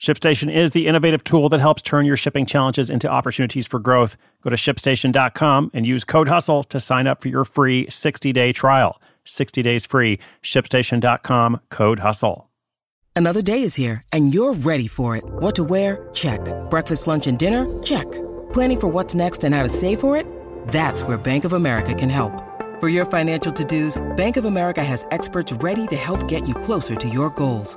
ShipStation is the innovative tool that helps turn your shipping challenges into opportunities for growth. Go to shipstation.com and use code HUSTLE to sign up for your free 60 day trial. 60 days free. ShipStation.com code HUSTLE. Another day is here and you're ready for it. What to wear? Check. Breakfast, lunch, and dinner? Check. Planning for what's next and how to save for it? That's where Bank of America can help. For your financial to dos, Bank of America has experts ready to help get you closer to your goals.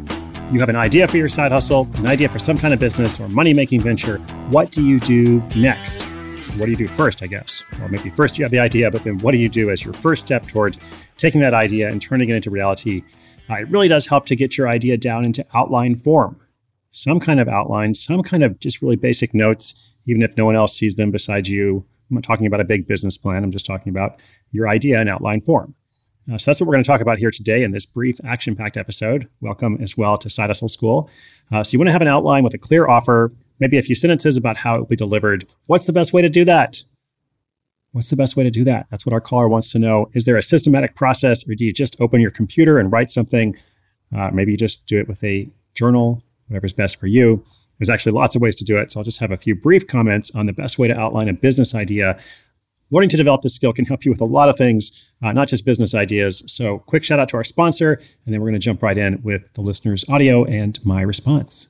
you have an idea for your side hustle, an idea for some kind of business or money making venture. What do you do next? What do you do first, I guess? Or maybe first you have the idea, but then what do you do as your first step toward taking that idea and turning it into reality? Uh, it really does help to get your idea down into outline form. Some kind of outline, some kind of just really basic notes, even if no one else sees them besides you. I'm not talking about a big business plan. I'm just talking about your idea in outline form. Uh, so that's what we're going to talk about here today in this brief action packed episode. Welcome as well to Side Hustle School. Uh, so, you want to have an outline with a clear offer, maybe a few sentences about how it will be delivered. What's the best way to do that? What's the best way to do that? That's what our caller wants to know. Is there a systematic process, or do you just open your computer and write something? Uh, maybe you just do it with a journal, whatever's best for you. There's actually lots of ways to do it. So I'll just have a few brief comments on the best way to outline a business idea learning to develop this skill can help you with a lot of things, uh, not just business ideas. So, quick shout out to our sponsor, and then we're going to jump right in with the listener's audio and my response.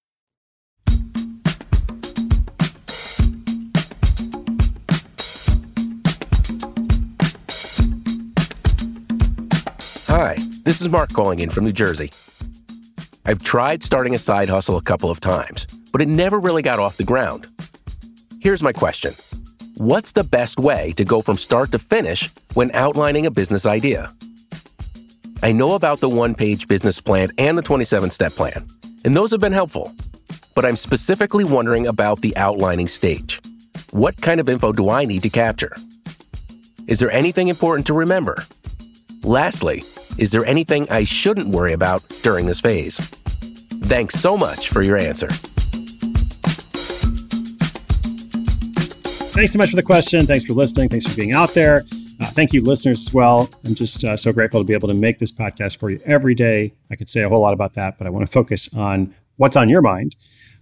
This is Mark calling in from New Jersey. I've tried starting a side hustle a couple of times, but it never really got off the ground. Here's my question What's the best way to go from start to finish when outlining a business idea? I know about the one page business plan and the 27 step plan, and those have been helpful. But I'm specifically wondering about the outlining stage. What kind of info do I need to capture? Is there anything important to remember? Lastly, is there anything I shouldn't worry about during this phase? Thanks so much for your answer. Thanks so much for the question. Thanks for listening. Thanks for being out there. Uh, thank you, listeners, as well. I'm just uh, so grateful to be able to make this podcast for you every day. I could say a whole lot about that, but I want to focus on what's on your mind.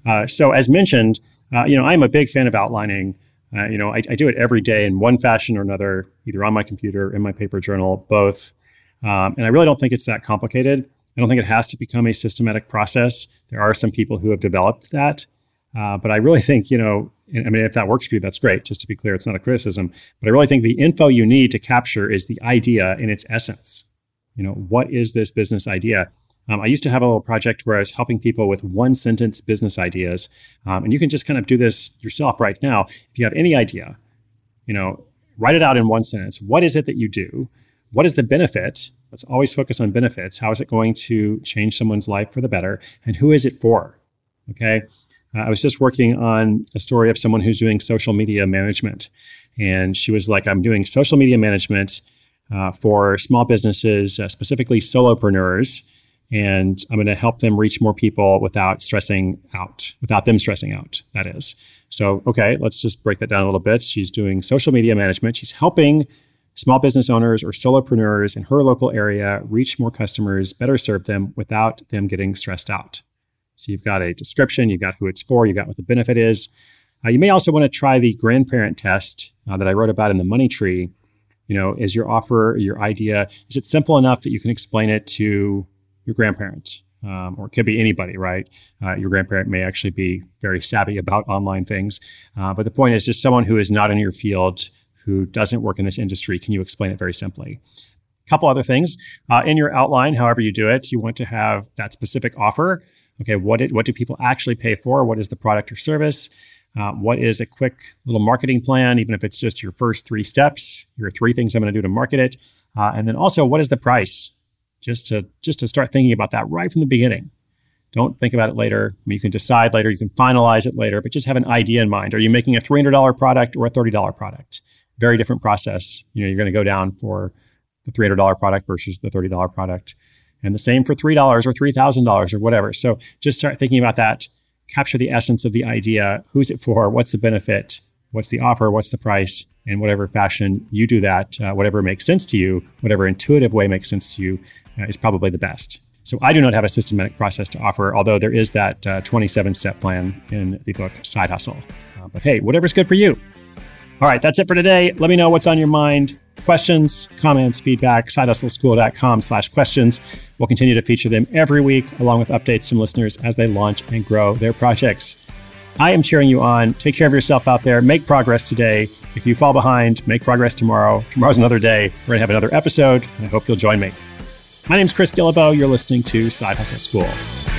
Uh, so, as mentioned, uh, you know, I'm a big fan of outlining. Uh, you know, I, I, do it every day in one fashion or another, either on my computer, in my paper journal, both. Um, and I really don't think it's that complicated. I don't think it has to become a systematic process. There are some people who have developed that. Uh, but I really think, you know, I mean, if that works for you, that's great. Just to be clear, it's not a criticism. But I really think the info you need to capture is the idea in its essence. You know, what is this business idea? Um, I used to have a little project where I was helping people with one sentence business ideas. Um, and you can just kind of do this yourself right now. If you have any idea, you know, write it out in one sentence. What is it that you do? What is the benefit? Let's always focus on benefits. How is it going to change someone's life for the better? And who is it for? Okay. Uh, I was just working on a story of someone who's doing social media management. And she was like, I'm doing social media management uh, for small businesses, uh, specifically solopreneurs. And I'm going to help them reach more people without stressing out, without them stressing out, that is. So, okay, let's just break that down a little bit. She's doing social media management. She's helping small business owners or solopreneurs in her local area reach more customers, better serve them without them getting stressed out. So, you've got a description, you've got who it's for, you've got what the benefit is. Uh, you may also want to try the grandparent test uh, that I wrote about in the money tree. You know, is your offer, your idea, is it simple enough that you can explain it to your grandparents? Um, or it could be anybody, right? Uh, your grandparent may actually be very savvy about online things. Uh, but the point is just someone who is not in your field, who doesn't work in this industry, can you explain it very simply? A couple other things. Uh, in your outline, however you do it, you want to have that specific offer. Okay, what, did, what do people actually pay for? What is the product or service? Uh, what is a quick little marketing plan, even if it's just your first three steps, your three things I'm going to do to market it, uh, and then also what is the price? Just to just to start thinking about that right from the beginning. Don't think about it later. I mean, you can decide later, you can finalize it later, but just have an idea in mind. Are you making a $300 product or a $30 product? Very different process. You know, you're going to go down for the $300 product versus the $30 product. And the same for $3 or $3,000 or whatever. So just start thinking about that capture the essence of the idea. Who's it for? What's the benefit? What's the offer? What's the price? In whatever fashion you do that, uh, whatever makes sense to you, whatever intuitive way makes sense to you, uh, is probably the best. So I do not have a systematic process to offer, although there is that uh, 27 step plan in the book Side Hustle. Uh, but hey, whatever's good for you. All right, that's it for today. Let me know what's on your mind. Questions, comments, feedback, sidehustleschool.com slash questions. We'll continue to feature them every week, along with updates from listeners as they launch and grow their projects. I am cheering you on. Take care of yourself out there. Make progress today. If you fall behind, make progress tomorrow. Tomorrow's another day. We're going to have another episode, and I hope you'll join me. My name is Chris Guillebeau. You're listening to Side Hustle School.